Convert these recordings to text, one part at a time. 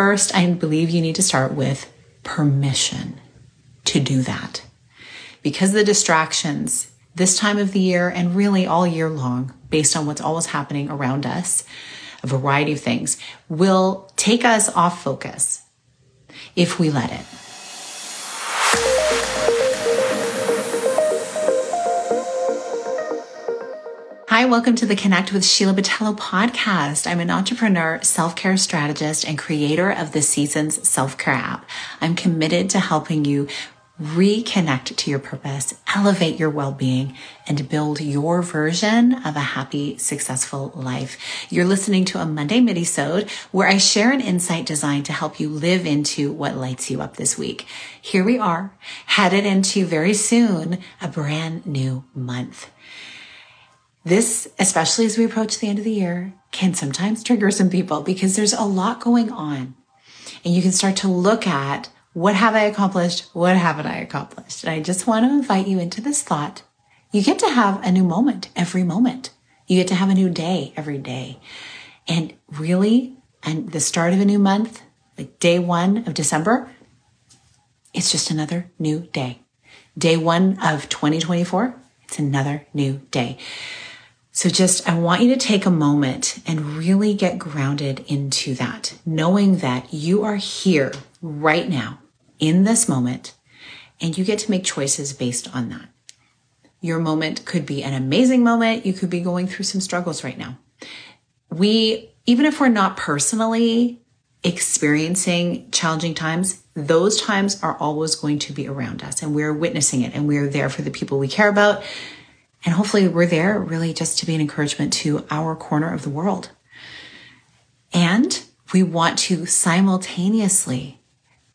First, I believe you need to start with permission to do that. Because the distractions this time of the year and really all year long, based on what's always happening around us, a variety of things, will take us off focus if we let it. Hi, welcome to the Connect with Sheila Botelho podcast. I'm an entrepreneur, self care strategist, and creator of the Seasons Self Care app. I'm committed to helping you reconnect to your purpose, elevate your well being, and build your version of a happy, successful life. You're listening to a Monday Minisode where I share an insight designed to help you live into what lights you up this week. Here we are, headed into very soon a brand new month. This, especially as we approach the end of the year, can sometimes trigger some people because there's a lot going on. And you can start to look at what have I accomplished? What haven't I accomplished? And I just want to invite you into this thought. You get to have a new moment every moment. You get to have a new day every day. And really, and the start of a new month, like day one of December, it's just another new day. Day one of 2024, it's another new day. So just, I want you to take a moment and really get grounded into that, knowing that you are here right now in this moment and you get to make choices based on that. Your moment could be an amazing moment. You could be going through some struggles right now. We, even if we're not personally experiencing challenging times, those times are always going to be around us and we're witnessing it and we're there for the people we care about and hopefully we're there really just to be an encouragement to our corner of the world. And we want to simultaneously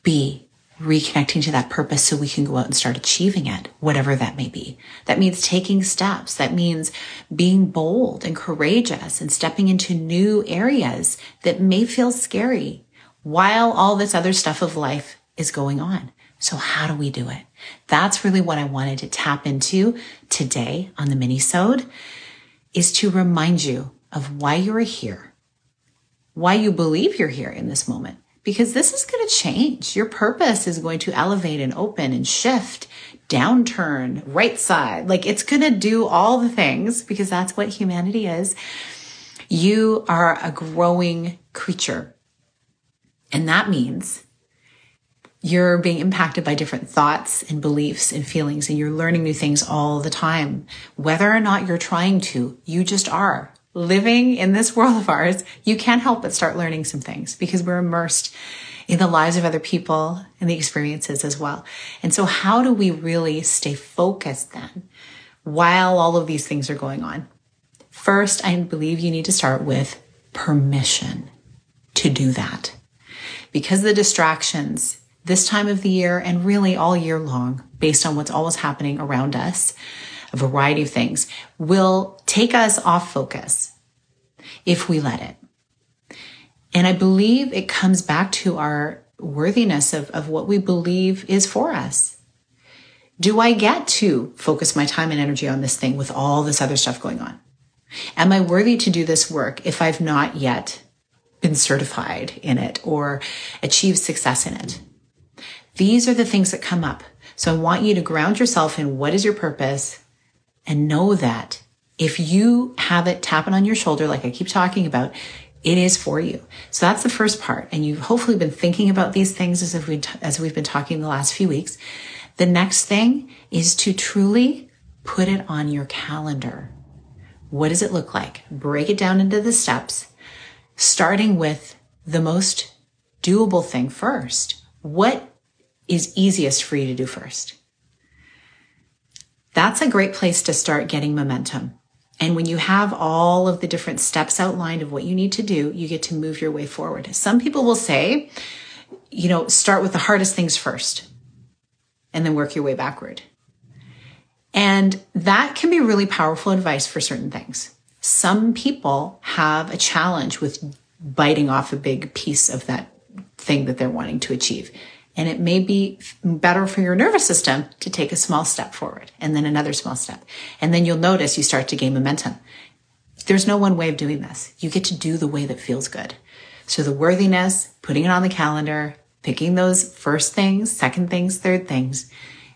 be reconnecting to that purpose so we can go out and start achieving it, whatever that may be. That means taking steps. That means being bold and courageous and stepping into new areas that may feel scary while all this other stuff of life is going on. So how do we do it? That's really what I wanted to tap into today on the mini-sode is to remind you of why you're here, why you believe you're here in this moment, because this is going to change. Your purpose is going to elevate and open and shift, downturn, right side. Like it's going to do all the things because that's what humanity is. You are a growing creature. And that means you're being impacted by different thoughts and beliefs and feelings, and you're learning new things all the time. Whether or not you're trying to, you just are. Living in this world of ours, you can't help but start learning some things because we're immersed in the lives of other people and the experiences as well. And so how do we really stay focused then while all of these things are going on? First, I believe you need to start with permission to do that because the distractions this time of the year and really all year long, based on what's always happening around us, a variety of things, will take us off focus if we let it. And I believe it comes back to our worthiness of, of what we believe is for us. Do I get to focus my time and energy on this thing with all this other stuff going on? Am I worthy to do this work if I've not yet been certified in it or achieved success in it? These are the things that come up. So I want you to ground yourself in what is your purpose and know that if you have it tapping on your shoulder, like I keep talking about, it is for you. So that's the first part. And you've hopefully been thinking about these things as if we, as we've been talking the last few weeks. The next thing is to truly put it on your calendar. What does it look like? Break it down into the steps, starting with the most doable thing first. What is easiest for you to do first. That's a great place to start getting momentum. And when you have all of the different steps outlined of what you need to do, you get to move your way forward. Some people will say, you know, start with the hardest things first and then work your way backward. And that can be really powerful advice for certain things. Some people have a challenge with biting off a big piece of that thing that they're wanting to achieve. And it may be better for your nervous system to take a small step forward and then another small step. And then you'll notice you start to gain momentum. There's no one way of doing this. You get to do the way that feels good. So the worthiness, putting it on the calendar, picking those first things, second things, third things,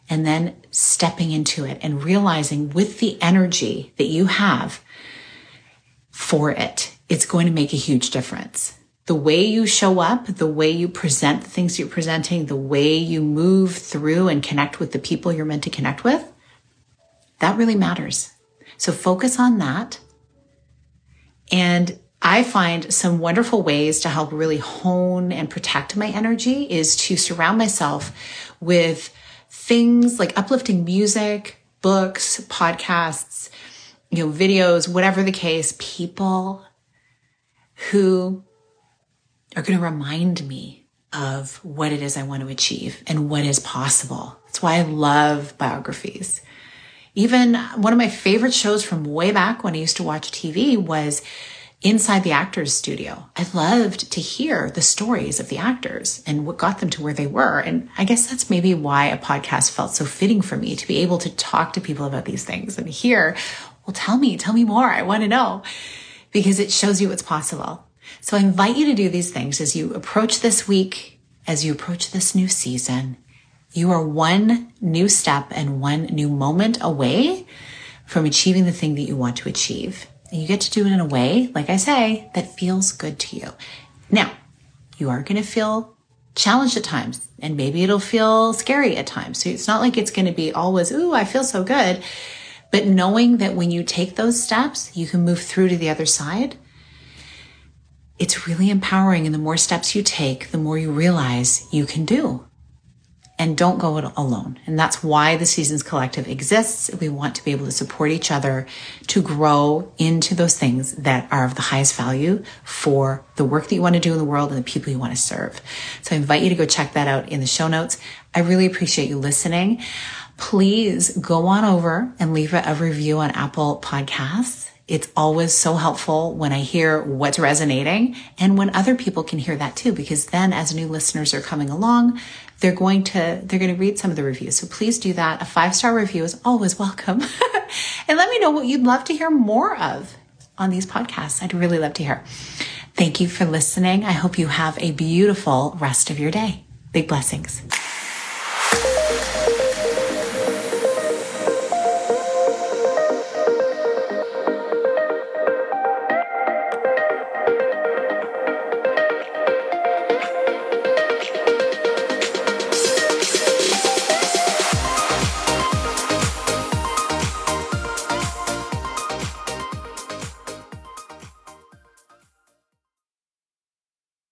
and then stepping into it and realizing with the energy that you have for it, it's going to make a huge difference. The way you show up, the way you present the things you're presenting, the way you move through and connect with the people you're meant to connect with, that really matters. So focus on that. And I find some wonderful ways to help really hone and protect my energy is to surround myself with things like uplifting music, books, podcasts, you know, videos, whatever the case, people who are going to remind me of what it is I want to achieve and what is possible. That's why I love biographies. Even one of my favorite shows from way back when I used to watch TV was inside the actors studio. I loved to hear the stories of the actors and what got them to where they were. And I guess that's maybe why a podcast felt so fitting for me to be able to talk to people about these things and hear, well, tell me, tell me more. I want to know because it shows you what's possible. So I invite you to do these things as you approach this week, as you approach this new season. You are one new step and one new moment away from achieving the thing that you want to achieve. And you get to do it in a way, like I say, that feels good to you. Now, you are going to feel challenged at times and maybe it'll feel scary at times. So it's not like it's going to be always, ooh, I feel so good. But knowing that when you take those steps, you can move through to the other side. It's really empowering. And the more steps you take, the more you realize you can do and don't go it alone. And that's why the Seasons Collective exists. We want to be able to support each other to grow into those things that are of the highest value for the work that you want to do in the world and the people you want to serve. So I invite you to go check that out in the show notes. I really appreciate you listening. Please go on over and leave a review on Apple Podcasts. It's always so helpful when I hear what's resonating and when other people can hear that too, because then as new listeners are coming along, they're going to, they're going to read some of the reviews. So please do that. A five star review is always welcome. and let me know what you'd love to hear more of on these podcasts. I'd really love to hear. Thank you for listening. I hope you have a beautiful rest of your day. Big blessings.